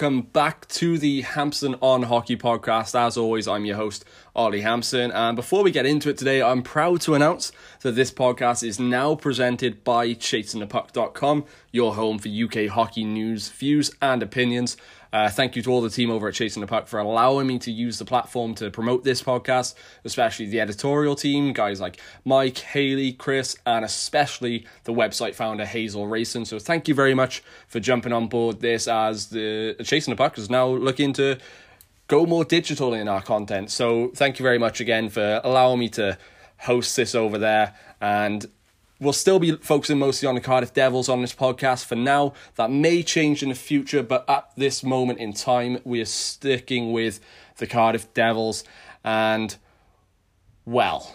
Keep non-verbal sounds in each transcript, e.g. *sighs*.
welcome back to the Hampson on Hockey podcast. As always, I'm your host, Ollie Hampson. And before we get into it today, I'm proud to announce that this podcast is now presented by ChasingThePuck.com, your home for UK hockey news, views, and opinions. Uh, thank you to all the team over at Chasing the Puck for allowing me to use the platform to promote this podcast, especially the editorial team, guys like Mike, Haley, Chris, and especially the website founder Hazel Racing. So thank you very much for jumping on board this as the Chasing the Puck is now looking to go more digital in our content. So thank you very much again for allowing me to host this over there and We'll still be focusing mostly on the Cardiff Devils on this podcast for now. That may change in the future, but at this moment in time, we are sticking with the Cardiff Devils. And, well,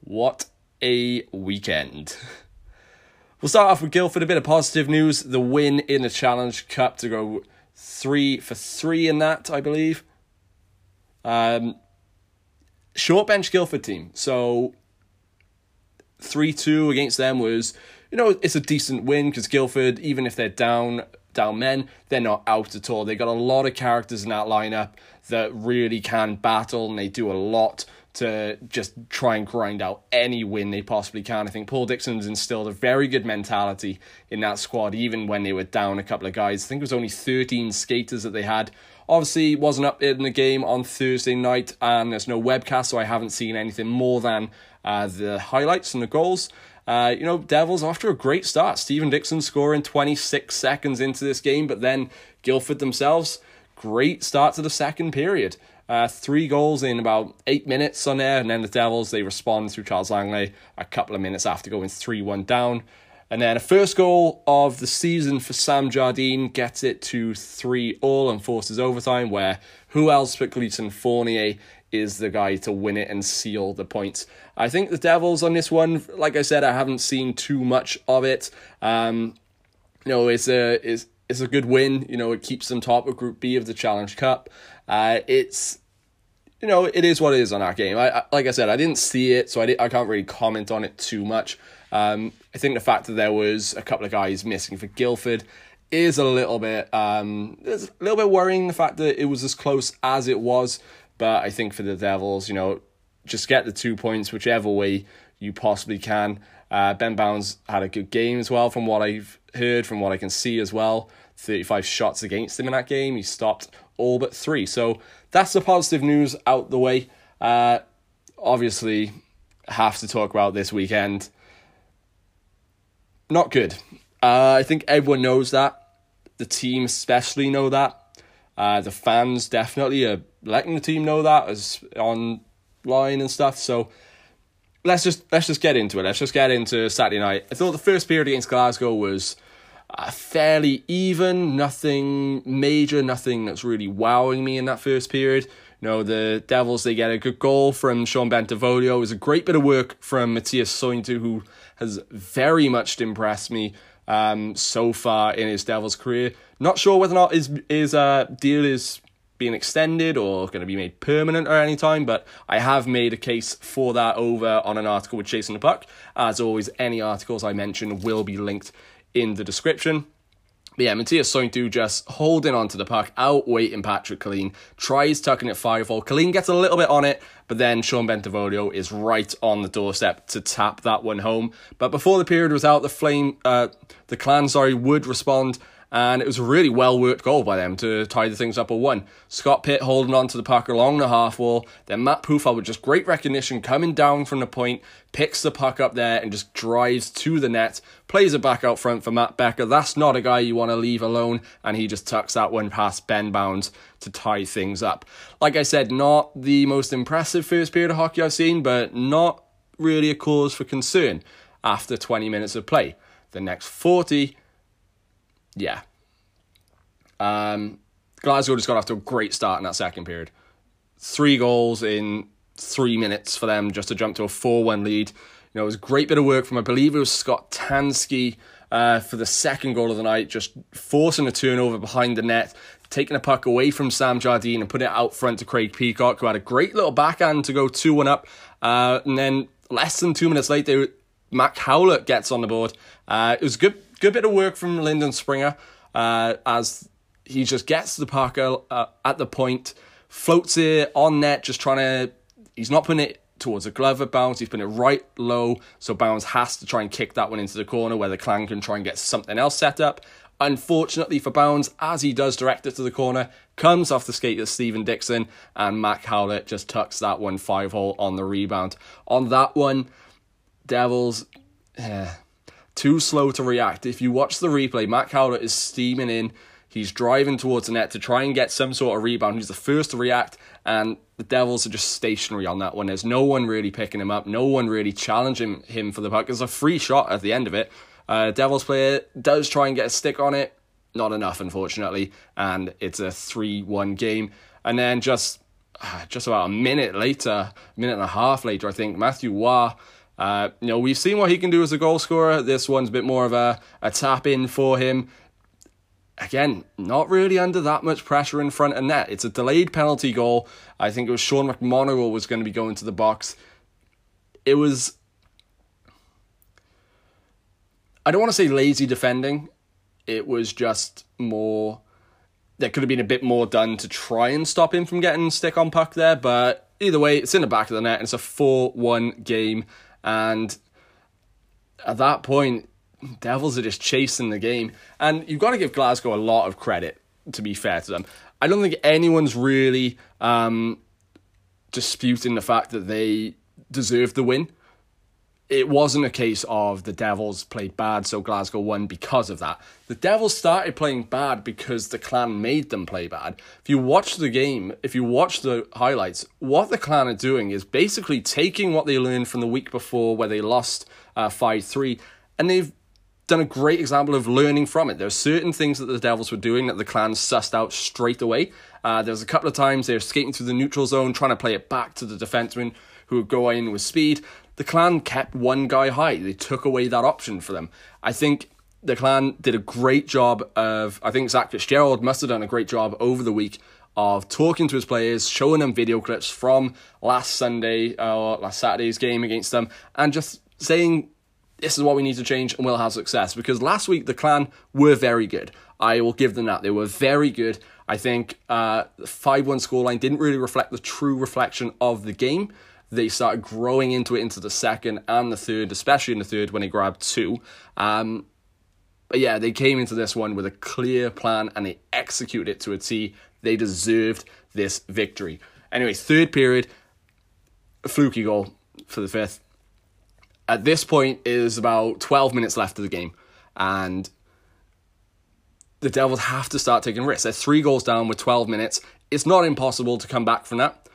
what a weekend. *laughs* We'll start off with Guildford. A bit of positive news. The win in the Challenge Cup to go three for three in that, I believe. Um, short bench Guildford team. So 3 2 against them was, you know, it's a decent win because Guildford, even if they're down, down men, they're not out at all. They got a lot of characters in that lineup that really can battle and they do a lot to just try and grind out any win they possibly can. I think Paul Dixon's instilled a very good mentality in that squad, even when they were down a couple of guys. I think it was only 13 skaters that they had. Obviously, wasn't up in the game on Thursday night, and there's no webcast, so I haven't seen anything more than uh, the highlights and the goals. Uh, you know, Devils after a great start. Stephen Dixon scoring 26 seconds into this game, but then Guildford themselves, great start to the second period. Uh, three goals in about eight minutes on there, and then the Devils they respond through Charles Linglet a couple of minutes after going 3 1 down. And then a first goal of the season for Sam Jardine gets it to 3 all and forces overtime, where who else but Gleason Fournier is the guy to win it and seal the points. I think the Devils on this one, like I said, I haven't seen too much of it. Um, you know, it's a it's it's a good win. You know, it keeps them top of Group B of the Challenge Cup. Uh, it's you know, it is what it is on our game. I, I like I said, I didn't see it, so I I can't really comment on it too much. Um, I think the fact that there was a couple of guys missing for Guildford is a little bit um, it's a little bit worrying. The fact that it was as close as it was. But I think for the Devils, you know, just get the two points whichever way you possibly can. Uh, ben Bowns had a good game as well, from what I've heard, from what I can see as well. 35 shots against him in that game. He stopped all but three. So that's the positive news out the way. Uh, obviously, have to talk about this weekend. Not good. Uh, I think everyone knows that. The team especially know that. Uh, the fans definitely are letting the team know that as online and stuff. So let's just let's just get into it. Let's just get into Saturday night. I thought the first period against Glasgow was uh, fairly even. Nothing major. Nothing that's really wowing me in that first period. You know, the Devils, they get a good goal from Sean Bentivoglio. It was a great bit of work from Matthias Sointu, who has very much impressed me um, so far in his Devils career. Not sure whether or not his his uh, deal is being extended or going to be made permanent at any time, but I have made a case for that over on an article with Chasing the Puck. As always, any articles I mention will be linked in the description. But yeah, Matthias Sointu just holding on to the puck, outweighting Patrick Killeen, tries tucking it fivefold. Killeen gets a little bit on it, but then Sean Bentivoglio is right on the doorstep to tap that one home. But before the period was out, the Flame, uh, the Clan, sorry, would respond and it was a really well worked goal by them to tie the things up at one. Scott Pitt holding on to the puck along the half wall, then Matt Pufal with just great recognition coming down from the point, picks the puck up there and just drives to the net, plays it back out front for Matt Becker. That's not a guy you want to leave alone, and he just tucks that one past Ben Bowns to tie things up. Like I said, not the most impressive first period of hockey I've seen, but not really a cause for concern after 20 minutes of play. The next 40 yeah. Um, Glasgow just got off to a great start in that second period. Three goals in three minutes for them just to jump to a 4 1 lead. You know, it was a great bit of work from, I believe it was Scott Tansky uh, for the second goal of the night, just forcing a turnover behind the net, taking a puck away from Sam Jardine and putting it out front to Craig Peacock, who had a great little backhand to go 2 1 up. Uh, and then less than two minutes later, Matt Howlett gets on the board. Uh, it was good good bit of work from Lyndon Springer. uh, as he just gets the Parker uh, at the point, floats it on net, just trying to. He's not putting it towards a Glover bounce. He's putting it right low, so Bowns has to try and kick that one into the corner where the Clan can try and get something else set up. Unfortunately for Bowns, as he does direct it to the corner, comes off the skate of Stephen Dixon, and Matt Howlett just tucks that one five hole on the rebound. On that one, Devils, eh, too slow to react. If you watch the replay, Matt Howlett is steaming in. He's driving towards the net to try and get some sort of rebound. He's the first to react, and the Devils are just stationary on that one. There's no one really picking him up, no one really challenging him for the puck. There's a free shot at the end of it, uh, Devils player does try and get a stick on it, not enough, unfortunately, and it's a 3 1 game. And then just *sighs* just about a minute later, a minute and a half later, I think, Matthew Waugh. Uh, you know, we've seen what he can do as a goal scorer. This one's a bit more of a, a tap in for him. Again, not really under that much pressure in front of net. It's a delayed penalty goal. I think it was Sean McMonagle was going to be going to the box. It was I don't want to say lazy defending. It was just more. There could have been a bit more done to try and stop him from getting stick on puck there, but either way, it's in the back of the net and it's a 4 1 game. And at that point, Devils are just chasing the game. And you've got to give Glasgow a lot of credit, to be fair to them. I don't think anyone's really um, disputing the fact that they deserved the win it wasn't a case of the Devils played bad, so Glasgow won because of that. The Devils started playing bad because the Clan made them play bad. If you watch the game, if you watch the highlights, what the Clan are doing is basically taking what they learned from the week before where they lost uh, 5 3, and they've done a great example of learning from it. There are certain things that the Devils were doing that the Clan sussed out straight away. Uh, there was a couple of times they were skating through the neutral zone, trying to play it back to the defenseman who would go in with speed the clan kept one guy high. They took away that option for them. I think the clan did a great job of. I think Zach Fitzgerald must have done a great job over the week of talking to his players, showing them video clips from last Sunday or uh, last Saturday's game against them, and just saying this is what we need to change and we'll have success. Because last week the clan were very good. I will give them that. They were very good. I think uh, the 5 1 scoreline didn't really reflect the true reflection of the game they started growing into it into the second and the third, especially in the third when they grabbed two. Um, but yeah, they came into this one with a clear plan and they executed it to a T. They deserved this victory. Anyway, third period, a fluky goal for the fifth. At this point, is about 12 minutes left of the game, and the Devils have to start taking risks. They're three goals down with 12 minutes. It's not impossible to come back from that.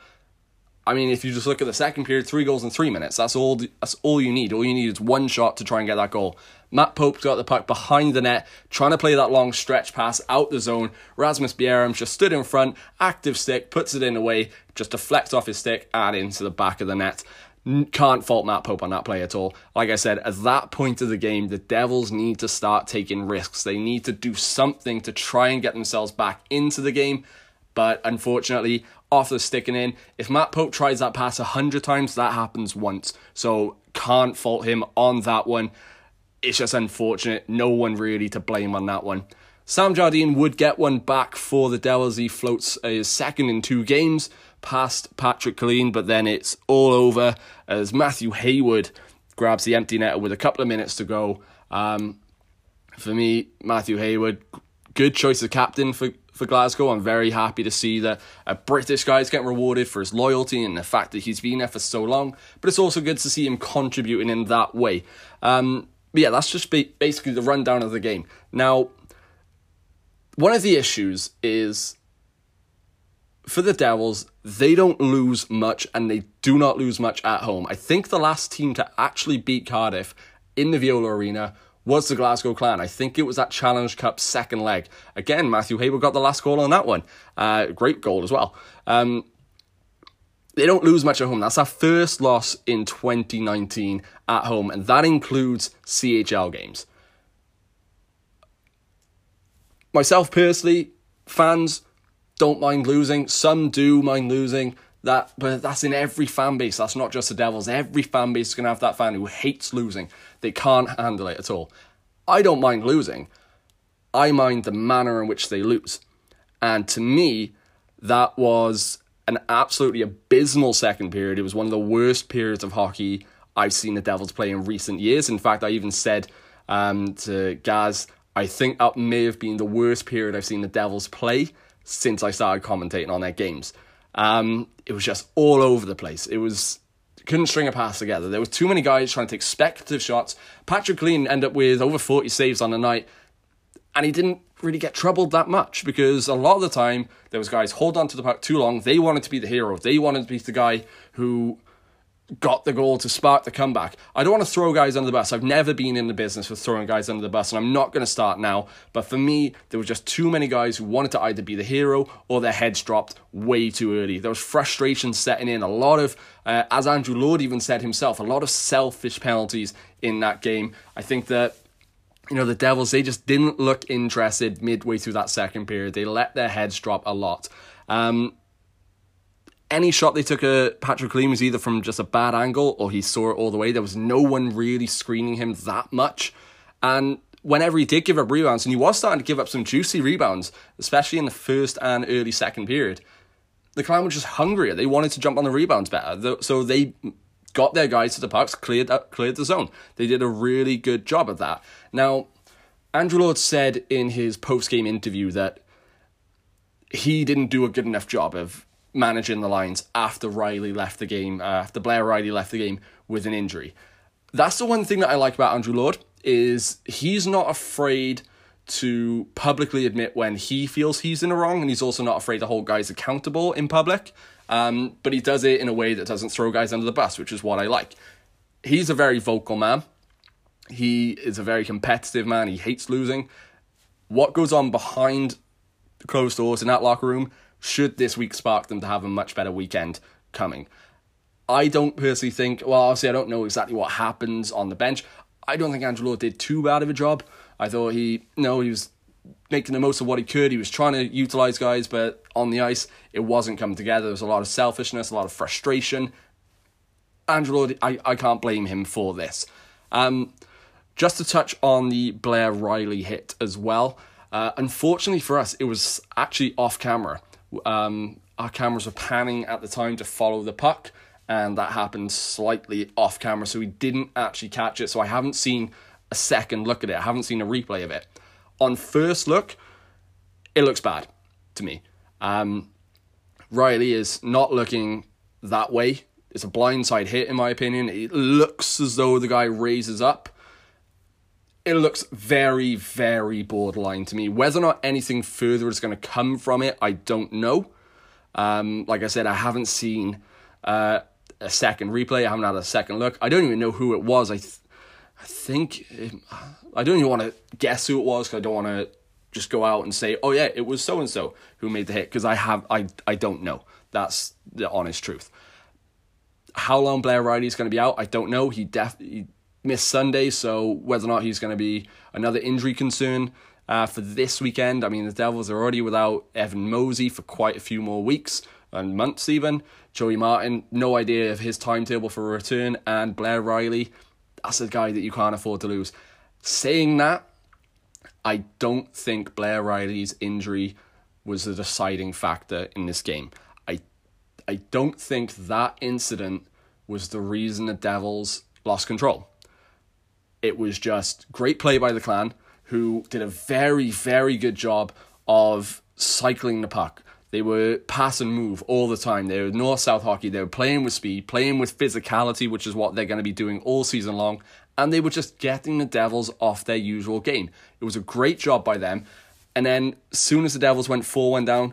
I mean, if you just look at the second period, three goals in three minutes. That's all. That's all you need. All you need is one shot to try and get that goal. Matt Pope got the puck behind the net, trying to play that long stretch pass out the zone. Rasmus Bjerrum just stood in front, active stick, puts it in away, just deflects off his stick and into the back of the net. Can't fault Matt Pope on that play at all. Like I said, at that point of the game, the Devils need to start taking risks. They need to do something to try and get themselves back into the game. But unfortunately, the sticking in. If Matt Pope tries that pass a hundred times, that happens once. So can't fault him on that one. It's just unfortunate. No one really to blame on that one. Sam Jardine would get one back for the Devils. He floats his second in two games past Patrick Killeen, but then it's all over as Matthew Haywood grabs the empty net with a couple of minutes to go. Um, for me, Matthew Haywood, good choice of captain for for Glasgow. I'm very happy to see that a British guy is getting rewarded for his loyalty and the fact that he's been there for so long. But it's also good to see him contributing in that way. Um, but yeah, that's just basically the rundown of the game. Now, one of the issues is for the Devils, they don't lose much and they do not lose much at home. I think the last team to actually beat Cardiff in the Viola Arena was the Glasgow Clan. I think it was that Challenge Cup second leg. Again, Matthew Haywood got the last goal on that one. Uh, great goal as well. Um, they don't lose much at home. That's our first loss in 2019 at home, and that includes CHL games. Myself personally, fans don't mind losing. Some do mind losing. That, but that's in every fan base. That's not just the Devils. Every fan base is going to have that fan who hates losing. They can't handle it at all. I don't mind losing. I mind the manner in which they lose. And to me, that was an absolutely abysmal second period. It was one of the worst periods of hockey I've seen the Devils play in recent years. In fact, I even said um, to Gaz, I think that may have been the worst period I've seen the Devils play since I started commentating on their games. Um, it was just all over the place. It was couldn't string a pass together. There were too many guys trying to take speculative shots. Patrick Kane ended up with over 40 saves on the night, and he didn't really get troubled that much because a lot of the time there was guys hold on to the puck too long. They wanted to be the hero. They wanted to be the guy who got the goal to spark the comeback. I don't want to throw guys under the bus. I've never been in the business for throwing guys under the bus, and I'm not going to start now. But for me, there were just too many guys who wanted to either be the hero or their heads dropped way too early. There was frustration setting in. A lot of, uh, as Andrew Lord even said himself, a lot of selfish penalties in that game. I think that you know, the Devils, they just didn't look interested midway through that second period. They let their heads drop a lot. Um, any shot they took at Patrick Kane was either from just a bad angle or he saw it all the way. There was no one really screening him that much. And whenever he did give up rebounds, and he was starting to give up some juicy rebounds, especially in the first and early second period, the Clan were just hungrier. They wanted to jump on the rebounds better. So they got their guys to the pucks, cleared, up, cleared the zone. They did a really good job of that. Now, Andrew Lord said in his post game interview that he didn't do a good enough job of managing the lines after Riley left the game, uh, after Blair Riley left the game with an injury. That's the one thing that I like about Andrew Lord is he's not afraid to publicly admit when he feels he's in the wrong, and he's also not afraid to hold guys accountable in public. Um, but he does it in a way that doesn't throw guys under the bus, which is what I like. He's a very vocal man. He is a very competitive man. He hates losing. What goes on behind closed doors in that locker room should this week spark them to have a much better weekend coming. I don't personally think, well, obviously, I don't know exactly what happens on the bench. I don't think Angelo did too bad of a job. I thought he, no, he was making the most of what he could. He was trying to utilize guys, but on the ice, it wasn't coming together. There was a lot of selfishness, a lot of frustration. Angelo, I, I can't blame him for this. Um, just to touch on the Blair Riley hit as well. Uh, unfortunately for us, it was actually off camera. Um, our cameras were panning at the time to follow the puck, and that happened slightly off camera, so we didn't actually catch it. So I haven't seen a second look at it. I haven't seen a replay of it. On first look, it looks bad to me. Um, Riley is not looking that way. It's a blindside hit, in my opinion. It looks as though the guy raises up. It looks very, very borderline to me. Whether or not anything further is going to come from it, I don't know. Um, like I said, I haven't seen uh, a second replay. I haven't had a second look. I don't even know who it was. I, th- I think it, I don't even want to guess who it was because I don't want to just go out and say, "Oh yeah, it was so and so who made the hit," because I have I I don't know. That's the honest truth. How long Blair Riley is going to be out, I don't know. He definitely missed Sunday, so whether or not he's going to be another injury concern uh, for this weekend. I mean, the Devils are already without Evan Mosey for quite a few more weeks and months even. Joey Martin, no idea of his timetable for a return, and Blair Riley, that's a guy that you can't afford to lose. Saying that, I don't think Blair Riley's injury was the deciding factor in this game. I I don't think that incident was the reason the Devils lost control. It was just great play by the clan, who did a very, very good job of cycling the puck. They were pass and move all the time. They were north south hockey. They were playing with speed, playing with physicality, which is what they're going to be doing all season long. And they were just getting the Devils off their usual game. It was a great job by them. And then, soon as the Devils went 4 1 down,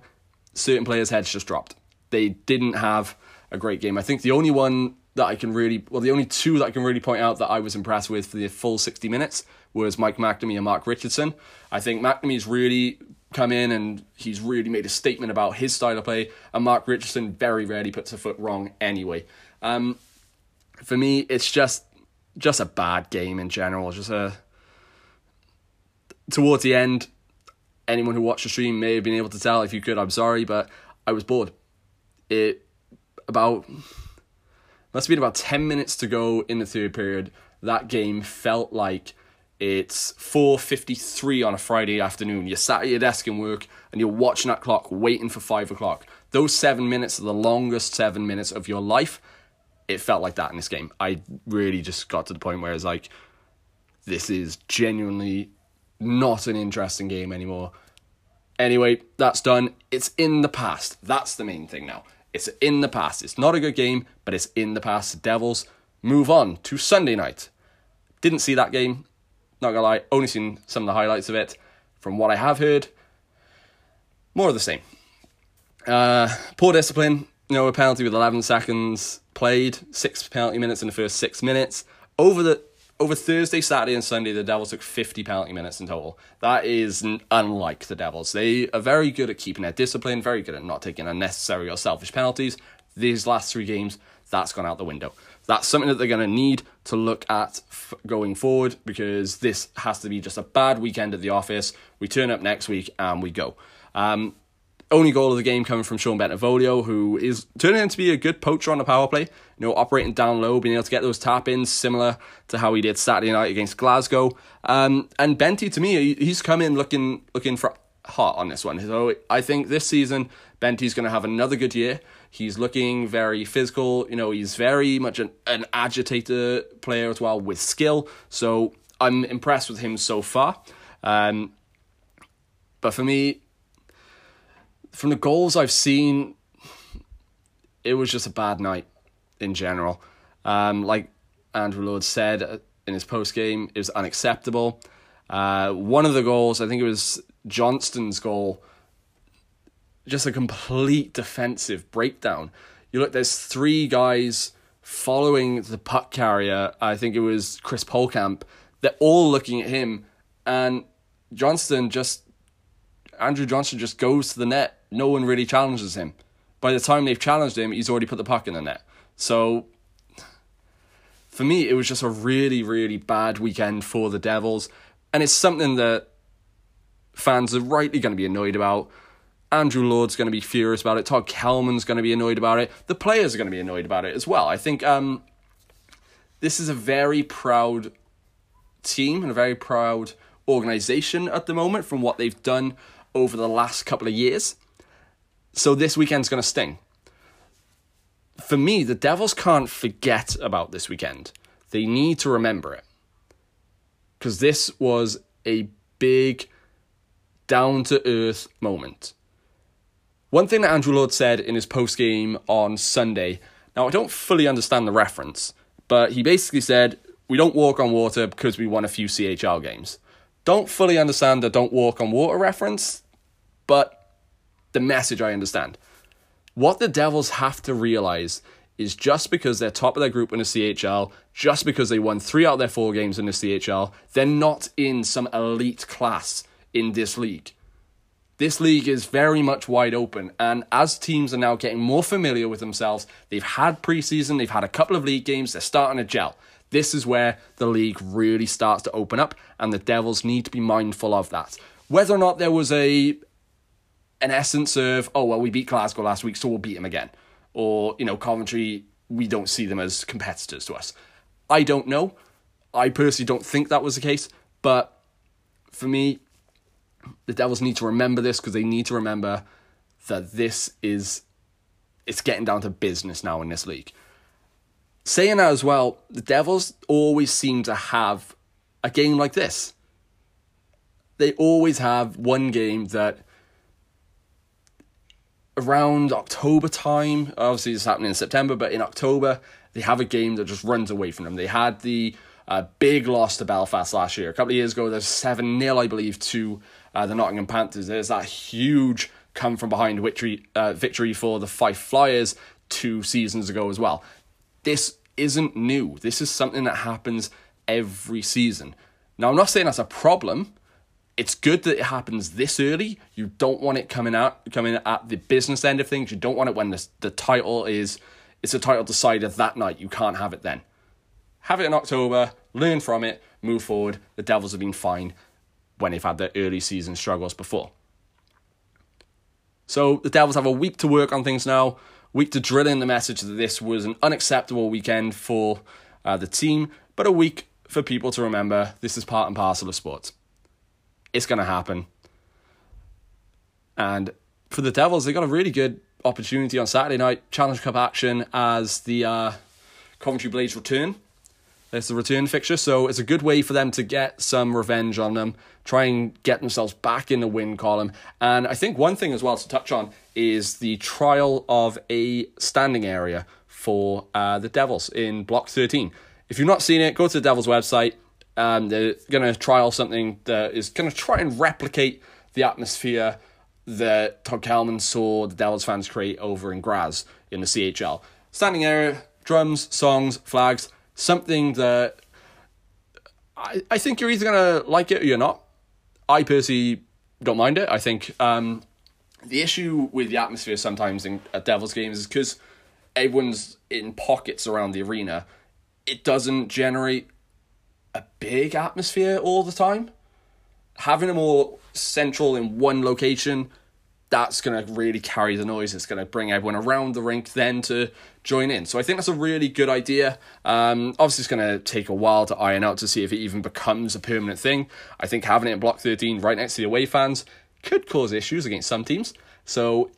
certain players' heads just dropped. They didn't have a great game. I think the only one that I can really, well, the only two that I can really point out that I was impressed with for the full 60 minutes was Mike McNamee and Mark Richardson. I think McNamee's really come in and he's really made a statement about his style of play, and Mark Richardson very rarely puts a foot wrong anyway. Um, for me, it's just just a bad game in general. Just a towards the end, anyone who watched the stream may have been able to tell. If you could, I'm sorry, but I was bored. It about must have been about ten minutes to go in the third period. That game felt like It's 4.53 on a Friday afternoon. You're sat at your desk in work and you're watching that clock waiting for 5 o'clock. Those seven minutes are the longest seven minutes of your life. It felt like that in this game. I really just got to the point where it's like, this is genuinely not an interesting game anymore. Anyway, that's done. It's in the past. That's the main thing now. It's in the past. It's not a good game, but it's in the past. Devils move on to Sunday night. Didn't see that game. Not gonna lie, only seen some of the highlights of it. From what I have heard, more of the same. Uh, poor discipline. You know, a penalty with 11 seconds played, six penalty minutes in the first six minutes. Over the over Thursday, Saturday, and Sunday, the Devils took 50 penalty minutes in total. That is unlike the Devils. They are very good at keeping their discipline, very good at not taking unnecessary or selfish penalties. These last three games, that's gone out the window that's something that they're going to need to look at f- going forward because this has to be just a bad weekend at the office. We turn up next week and we go. Um, only goal of the game coming from Sean Bentivoglio, who is turning out to be a good poacher on the power play. You know, operating down low, being able to get those tap ins, similar to how he did Saturday night against Glasgow. Um, and Benty, to me, he's come in looking looking for hot on this one. So I think this season Benty's going to have another good year. He's looking very physical. You know, he's very much an, an agitator player as well with skill. So I'm impressed with him so far. Um, but for me, from the goals I've seen, it was just a bad night in general. Um, like Andrew Lord said uh, in his post game, it was unacceptable. Uh, one of the goals, I think it was Johnston's goal, just a complete defensive breakdown. You look, there's three guys following the puck carrier. I think it was Chris Polkamp. They're all looking at him, and Johnston just Andrew Johnston just goes to the net. No one really challenges him. By the time they've challenged him, he's already put the puck in the net. So for me, it was just a really, really bad weekend for the Devils, and it's something that fans are rightly going to be annoyed about. Andrew Lord's going to be furious about it. Todd Kelman's going to be annoyed about it. The players are going to be annoyed about it as well. I think um, this is a very proud team and a very proud organization at the moment from what they've done over the last couple of years. So this weekend's going to sting. For me, the Devils can't forget about this weekend. They need to remember it. Because this was a big, down to earth moment. One thing that Andrew Lord said in his post game on Sunday, now I don't fully understand the reference, but he basically said, We don't walk on water because we won a few CHL games. Don't fully understand the don't walk on water reference, but the message I understand. What the Devils have to realize is just because they're top of their group in the CHL, just because they won three out of their four games in the CHL, they're not in some elite class in this league. This league is very much wide open, and as teams are now getting more familiar with themselves, they've had preseason, they've had a couple of league games, they're starting to gel. This is where the league really starts to open up, and the Devils need to be mindful of that. Whether or not there was a an essence of, oh well, we beat Glasgow last week, so we'll beat them again, or you know, Coventry, we don't see them as competitors to us. I don't know. I personally don't think that was the case, but for me, the Devils need to remember this because they need to remember that this is it's getting down to business now in this league. Saying that as well, the Devils always seem to have a game like this. They always have one game that around October time, obviously it's happening in September, but in October, they have a game that just runs away from them. They had the uh, big loss to Belfast last year. A couple of years ago, there's 7 0, I believe, to uh, the Nottingham Panthers. There's that huge come from behind victory, uh, victory for the Fife Flyers two seasons ago as well. This isn't new. This is something that happens every season. Now, I'm not saying that's a problem. It's good that it happens this early. You don't want it coming out coming at the business end of things. You don't want it when the the title is it's a title decided that night. You can't have it then. Have it in October. Learn from it. Move forward. The Devils have been fine when they've had their early season struggles before. So the Devils have a week to work on things now, week to drill in the message that this was an unacceptable weekend for uh, the team, but a week for people to remember this is part and parcel of sports. It's going to happen. And for the Devils, they got a really good opportunity on Saturday night, Challenge Cup action as the uh, Coventry Blaze return. It's the return fixture, so it's a good way for them to get some revenge on them, try and get themselves back in the win column. And I think one thing as well to touch on is the trial of a standing area for uh, the Devils in Block 13. If you've not seen it, go to the Devils website. Um, they're going to trial something that is going to try and replicate the atmosphere that Todd Kelman saw the Devils fans create over in Graz in the CHL. Standing area, drums, songs, flags, something that I, I think you're either going to like it or you're not. I personally don't mind it. I think um, the issue with the atmosphere sometimes in at Devils games is because everyone's in pockets around the arena. It doesn't generate a big atmosphere all the time. Having them all central in one location that's going to really carry the noise. It's going to bring everyone around the rink then to join in. So I think that's a really good idea. Um, obviously, it's going to take a while to iron out to see if it even becomes a permanent thing. I think having it in Block 13 right next to the away fans could cause issues against some teams. So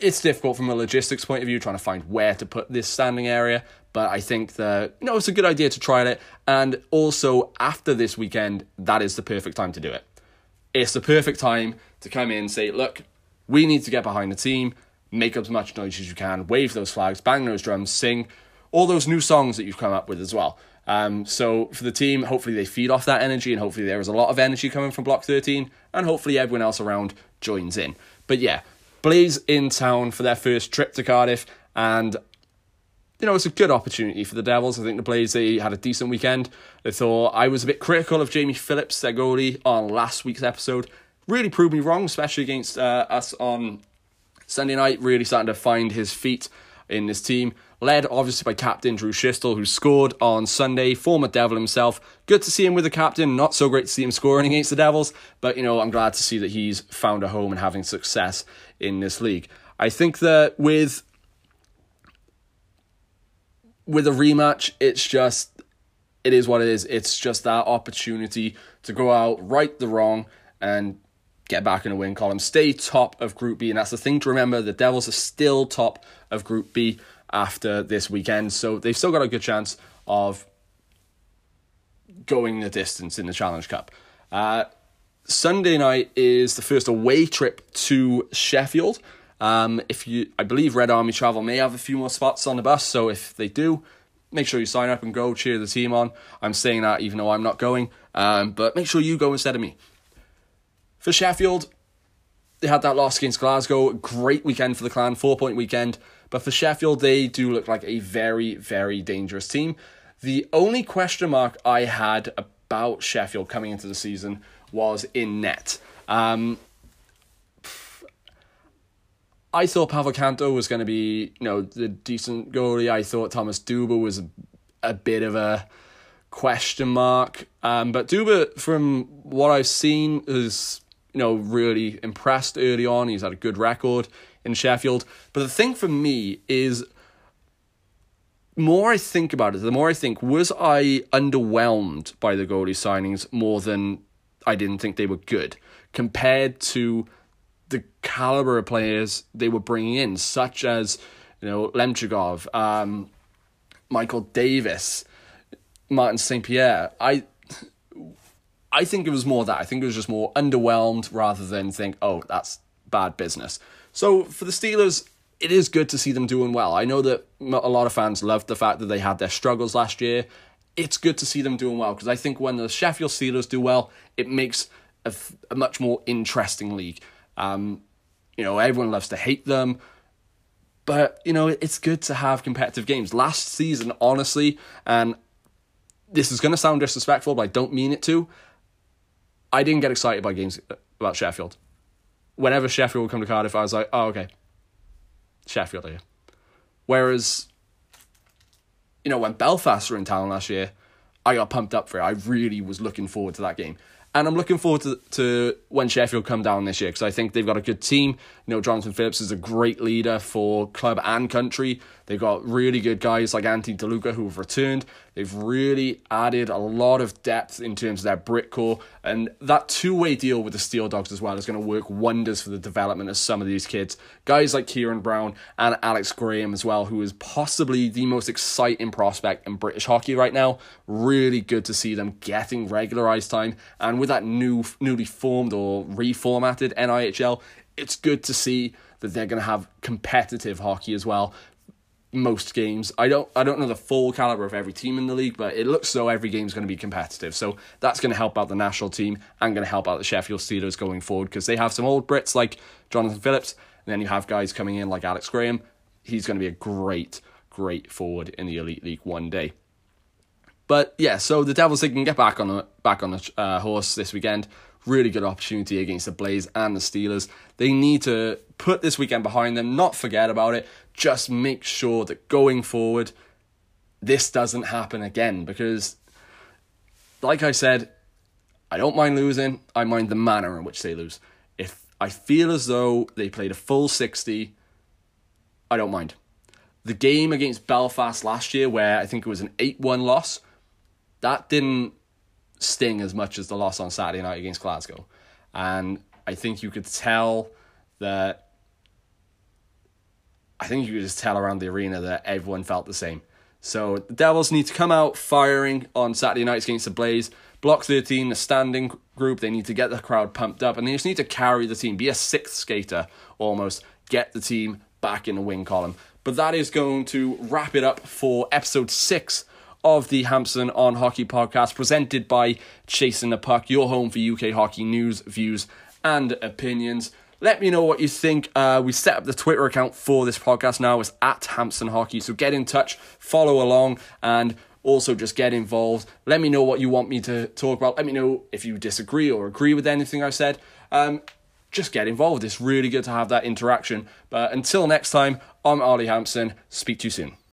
it's difficult from a logistics point of view trying to find where to put this standing area. But I think that you know it's a good idea to try it, and also after this weekend, that is the perfect time to do it. It's the perfect time to come in and say, look, we need to get behind the team, make up as much noise as you can, wave those flags, bang those drums, sing all those new songs that you've come up with as well. Um, so for the team, hopefully they feed off that energy, and hopefully there is a lot of energy coming from Block 13, and hopefully everyone else around joins in. But yeah, Blaze in town for their first trip to Cardiff, and you know, it's a good opportunity for the Devils. I think the Blaze they had a decent weekend. They thought I was a bit critical of Jamie Phillips, their goalie, on last week's episode really proved me wrong, especially against uh, us on Sunday night. Really starting to find his feet in this team. Led obviously by captain Drew Schiestel, who scored on Sunday, former Devil himself. Good to see him with the captain. Not so great to see him scoring against the Devils, but you know I'm glad to see that he's found a home and having success in this league. I think that with with a rematch, it's just it is what it is. It's just that opportunity to go out, right the wrong, and get back in the win column, stay top of Group B. And that's the thing to remember the Devils are still top of Group B after this weekend. So they've still got a good chance of going the distance in the Challenge Cup. Uh, Sunday night is the first away trip to Sheffield. Um, if you, I believe Red Army Travel may have a few more spots on the bus, so if they do, make sure you sign up and go cheer the team on. I'm saying that even though I'm not going, um, but make sure you go instead of me. For Sheffield, they had that loss against Glasgow. Great weekend for the clan, four point weekend. But for Sheffield, they do look like a very, very dangerous team. The only question mark I had about Sheffield coming into the season was in net. Um, I thought Pavel Canto was going to be, you know, the decent goalie. I thought Thomas Duba was a, a bit of a question mark. Um, but Duba, from what I've seen, is you know, really impressed early on. He's had a good record in Sheffield. But the thing for me is, more I think about it, the more I think, was I underwhelmed by the goalie signings more than I didn't think they were good compared to the caliber of players they were bringing in, such as, you know, Lemchigov, um, Michael Davis, Martin St. Pierre. I I think it was more that. I think it was just more underwhelmed rather than think, oh, that's bad business. So for the Steelers, it is good to see them doing well. I know that a lot of fans loved the fact that they had their struggles last year. It's good to see them doing well because I think when the Sheffield Steelers do well, it makes a, a much more interesting league. Um, you know, everyone loves to hate them, but you know, it's good to have competitive games. Last season, honestly, and this is going to sound disrespectful, but I don't mean it to. I didn't get excited by games about Sheffield. Whenever Sheffield would come to Cardiff, I was like, oh, okay. Sheffield here. Whereas, you know, when Belfast were in town last year, I got pumped up for it. I really was looking forward to that game. And I'm looking forward to, to when Sheffield come down this year because I think they've got a good team. You know, Jonathan Phillips is a great leader for club and country. They've got really good guys like Anthony DeLuca who have returned. They've really added a lot of depth in terms of their brick core, and that two way deal with the Steel Dogs as well is going to work wonders for the development of some of these kids. Guys like Kieran Brown and Alex Graham as well, who is possibly the most exciting prospect in British hockey right now. Really good to see them getting regular ice time, and with that new newly formed or reformatted NIHL, it's good to see that they're going to have competitive hockey as well most games. I don't I don't know the full caliber of every team in the league, but it looks though every game is going to be competitive. So that's going to help out the national team and going to help out the Sheffield Steelers going forward because they have some old Brits like Jonathan Phillips, and then you have guys coming in like Alex Graham. He's going to be a great great forward in the elite league one day. But yeah, so the Devils they can get back on the back on the uh, horse this weekend really good opportunity against the Blaze and the Steelers. They need to put this weekend behind them, not forget about it. Just make sure that going forward, this doesn't happen again because, like I said, I don't mind losing. I mind the manner in which they lose. If I feel as though they played a full 60, I don't mind. The game against Belfast last year, where I think it was an 8 1 loss, that didn't sting as much as the loss on Saturday night against Glasgow. And I think you could tell that. I think you could just tell around the arena that everyone felt the same. So the Devils need to come out firing on Saturday nights against the Blaze. Block 13, the standing group, they need to get the crowd pumped up and they just need to carry the team, be a sixth skater almost, get the team back in the win column. But that is going to wrap it up for episode six of the Hampson on Hockey podcast, presented by Chasing the Puck, your home for UK hockey news, views, and opinions. Let me know what you think. Uh, we set up the Twitter account for this podcast now. It's at Hampson Hockey. So get in touch, follow along, and also just get involved. Let me know what you want me to talk about. Let me know if you disagree or agree with anything I said. Um, just get involved. It's really good to have that interaction. But until next time, I'm Ollie Hampson. Speak to you soon.